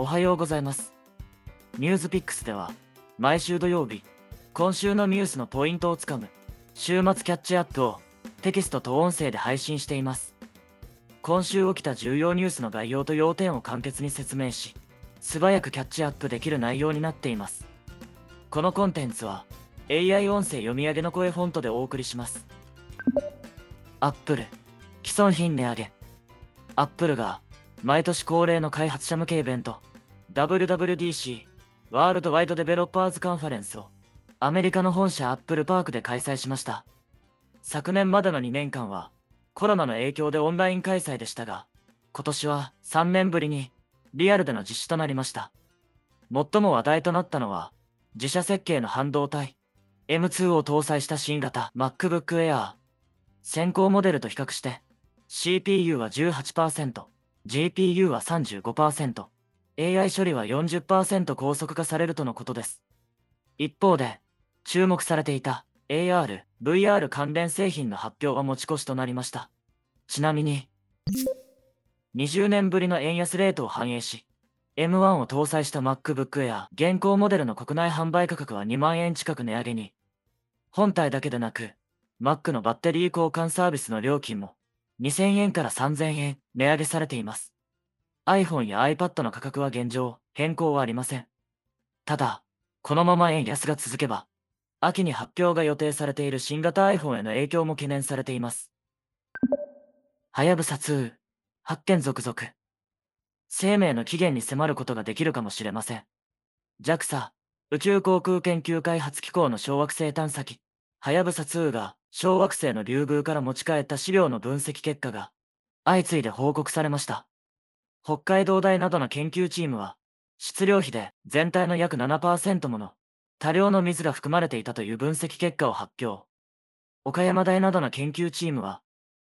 おはようございます。ニュースピックスでは、毎週土曜日、今週のニュースのポイントをつかむ、週末キャッチアップをテキストと音声で配信しています。今週起きた重要ニュースの概要と要点を簡潔に説明し、素早くキャッチアップできる内容になっています。このコンテンツは、AI 音声読み上げの声フォントでお送りします。Apple、既存品値上げ。Apple が、毎年恒例の開発者向けイベント、WWDC、ワールドワイドデベロッパーズカンファレンスを、アメリカの本社アップルパークで開催しました。昨年までの2年間は、コロナの影響でオンライン開催でしたが、今年は3年ぶりにリアルでの実施となりました。最も話題となったのは、自社設計の半導体、M2 を搭載した新型 MacBook Air。先行モデルと比較して、CPU は18%、GPU は35%、AI 処理は40%高速化されるとのことです。一方で、注目されていた AR、VR 関連製品の発表は持ち越しとなりました。ちなみに、20年ぶりの円安レートを反映し、M1 を搭載した MacBook Air 現行モデルの国内販売価格は2万円近く値上げに。本体だけでなく、Mac のバッテリー交換サービスの料金も2000円から3000円値上げされています。iPhone や iPad の価格は現状変更はありません。ただ、このまま円安が続けば、秋に発表が予定されている新型 iPhone への影響も懸念されています。はやぶさ2、発見続々。生命の起源に迫ることができるかもしれません。JAXA、宇宙航空研究開発機構の小惑星探査機、はやぶさ2が小惑星の流宮から持ち帰った資料の分析結果が相次いで報告されました。北海道大などの研究チームは、質量比で全体の約7%もの多量の水が含まれていたという分析結果を発表。岡山大などの研究チームは、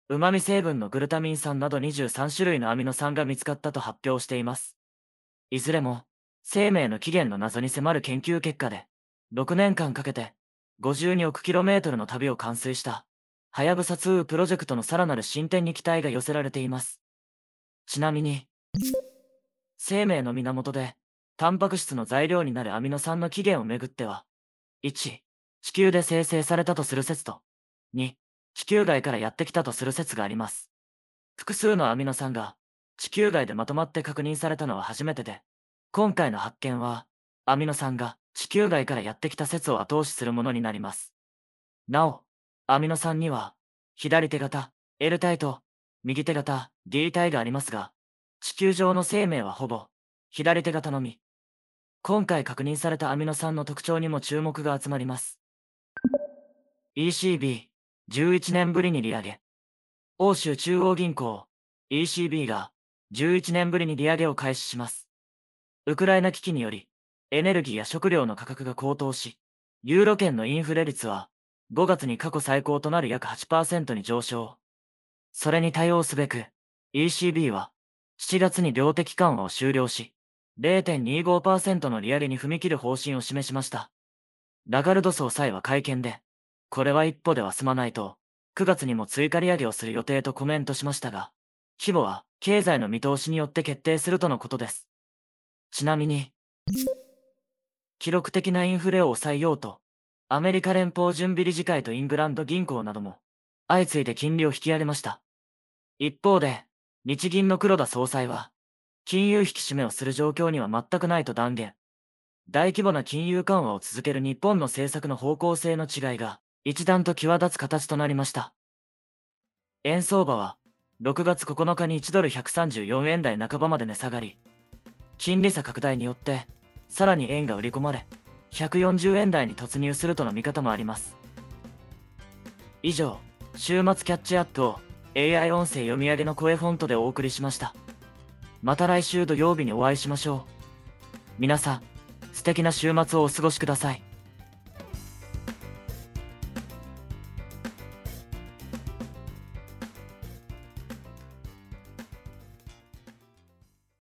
旨味成分のグルタミン酸など23種類のアミノ酸が見つかったと発表しています。いずれも、生命の起源の謎に迫る研究結果で、6年間かけて、52億 km の旅を完遂した、はやぶさ2プロジェクトのさらなる進展に期待が寄せられています。ちなみに、生命の源で、タンパク質の材料になるアミノ酸の起源をめぐっては、1、地球で生成されたとする説と、2、地球外からやってきたとする説があります。複数のアミノ酸が地球外でまとまって確認されたのは初めてで、今回の発見は、アミノ酸が地球外からやってきた説を後押しするものになります。なお、アミノ酸には、左手型 L 体と右手型 D 体がありますが、地球上の生命はほぼ左手型のみ。今回確認されたアミノ酸の特徴にも注目が集まります。ECB、11年ぶりに利上げ。欧州中央銀行、ECB が11年ぶりに利上げを開始します。ウクライナ危機により、エネルギーや食料の価格が高騰し、ユーロ圏のインフレ率は5月に過去最高となる約8%に上昇。それに対応すべく、ECB は7月に量的緩和を終了し、0.25%の利上げに踏み切る方針を示しました。ラガルド総裁は会見で、これは一歩では済まないと、9月にも追加利上げをする予定とコメントしましたが、規模は経済の見通しによって決定するとのことです。ちなみに、記録的なインフレを抑えようと、アメリカ連邦準備理事会とイングランド銀行なども、相次いで金利を引き上げました。一方で、日銀の黒田総裁は、金融引き締めをする状況には全くないと断言。大規模な金融緩和を続ける日本の政策の方向性の違いが、一段と際立つ形となりました。円相場は、6月9日に1ドル134円台半ばまで値下がり、金利差拡大によって、さらに円が売り込まれ、140円台に突入するとの見方もあります。以上、週末キャッチアップを AI 音声読み上げの声フォントでお送りしました。また来週土曜日にお会いしましょう。皆さん、素敵な週末をお過ごしください。